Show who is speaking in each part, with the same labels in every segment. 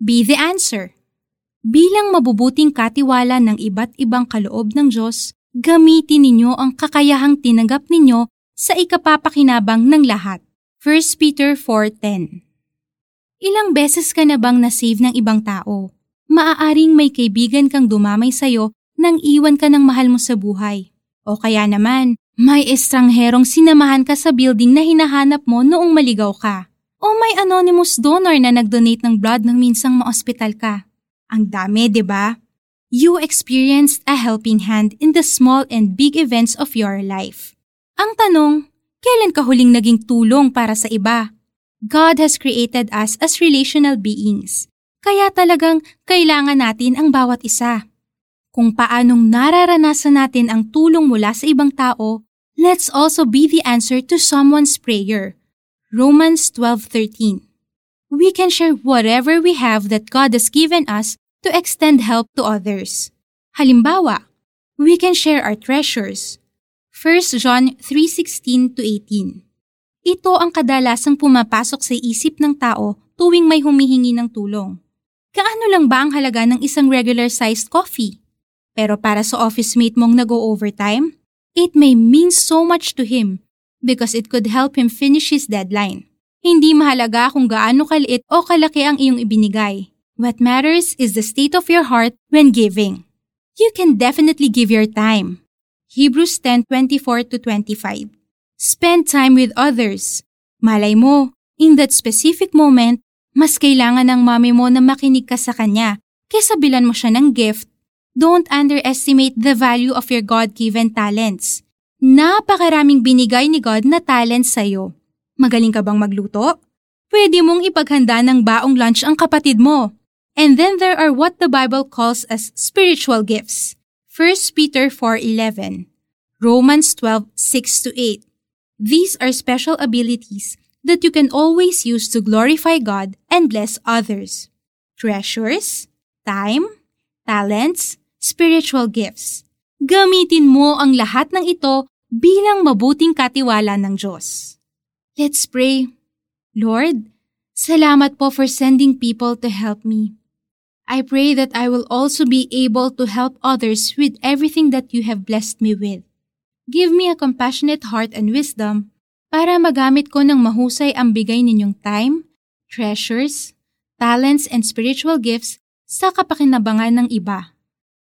Speaker 1: Be the answer. Bilang mabubuting katiwala ng iba't ibang kaloob ng Diyos, gamitin ninyo ang kakayahang tinanggap ninyo sa ikapapakinabang ng lahat. 1 Peter 4.10 Ilang beses ka na bang nasave ng ibang tao? Maaaring may kaibigan kang dumamay sa'yo nang iwan ka ng mahal mo sa buhay. O kaya naman, may estrangherong sinamahan ka sa building na hinahanap mo noong maligaw ka. O may anonymous donor na nag-donate ng blood nang minsang ma-hospital ka. Ang dami, di ba? You experienced a helping hand in the small and big events of your life. Ang tanong, kailan ka huling naging tulong para sa iba? God has created us as relational beings. Kaya talagang kailangan natin ang bawat isa. Kung paanong nararanasan natin ang tulong mula sa ibang tao, Let's also be the answer to someone's prayer. Romans 12:13. We can share whatever we have that God has given us to extend help to others. Halimbawa, we can share our treasures. 1 John 3:16 to 18. Ito ang kadalasang pumapasok sa isip ng tao tuwing may humihingi ng tulong. Kaano lang ba ang halaga ng isang regular-sized coffee? Pero para sa office mate mong nag-o-overtime, It may mean so much to him because it could help him finish his deadline. Hindi mahalaga kung gaano kaliit o kalaki ang iyong ibinigay. What matters is the state of your heart when giving. You can definitely give your time. Hebrews 10:24 to 25. Spend time with others. Malay mo, in that specific moment, mas kailangan ng mami mo na makinig ka sa kanya kaysa bilan mo siya ng gift Don't underestimate the value of your God-given talents. Napakaraming binigay ni God na talents sa'yo. Magaling ka bang magluto? Pwede mong ipaghanda ng baong lunch ang kapatid mo. And then there are what the Bible calls as spiritual gifts. 1 Peter 4.11 Romans 12:6-8 These are special abilities that you can always use to glorify God and bless others. Treasures, time, talents, spiritual gifts. Gamitin mo ang lahat ng ito bilang mabuting katiwala ng Diyos. Let's pray. Lord, salamat po for sending people to help me. I pray that I will also be able to help others with everything that you have blessed me with. Give me a compassionate heart and wisdom para magamit ko ng mahusay ang bigay ninyong time, treasures, talents, and spiritual gifts sa kapakinabangan ng iba.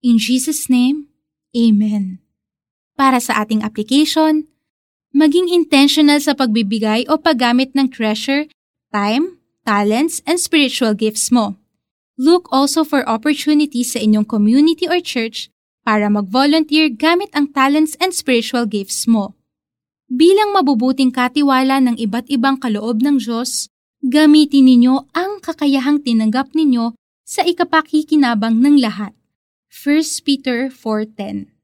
Speaker 1: In Jesus' name, Amen. Para sa ating application, maging intentional sa pagbibigay o paggamit ng treasure, time, talents, and spiritual gifts mo. Look also for opportunities sa inyong community or church para mag-volunteer gamit ang talents and spiritual gifts mo. Bilang mabubuting katiwala ng iba't ibang kaloob ng Diyos, gamitin ninyo ang kakayahang tinanggap ninyo sa ikapakikinabang ng lahat. 1 Peter 4.10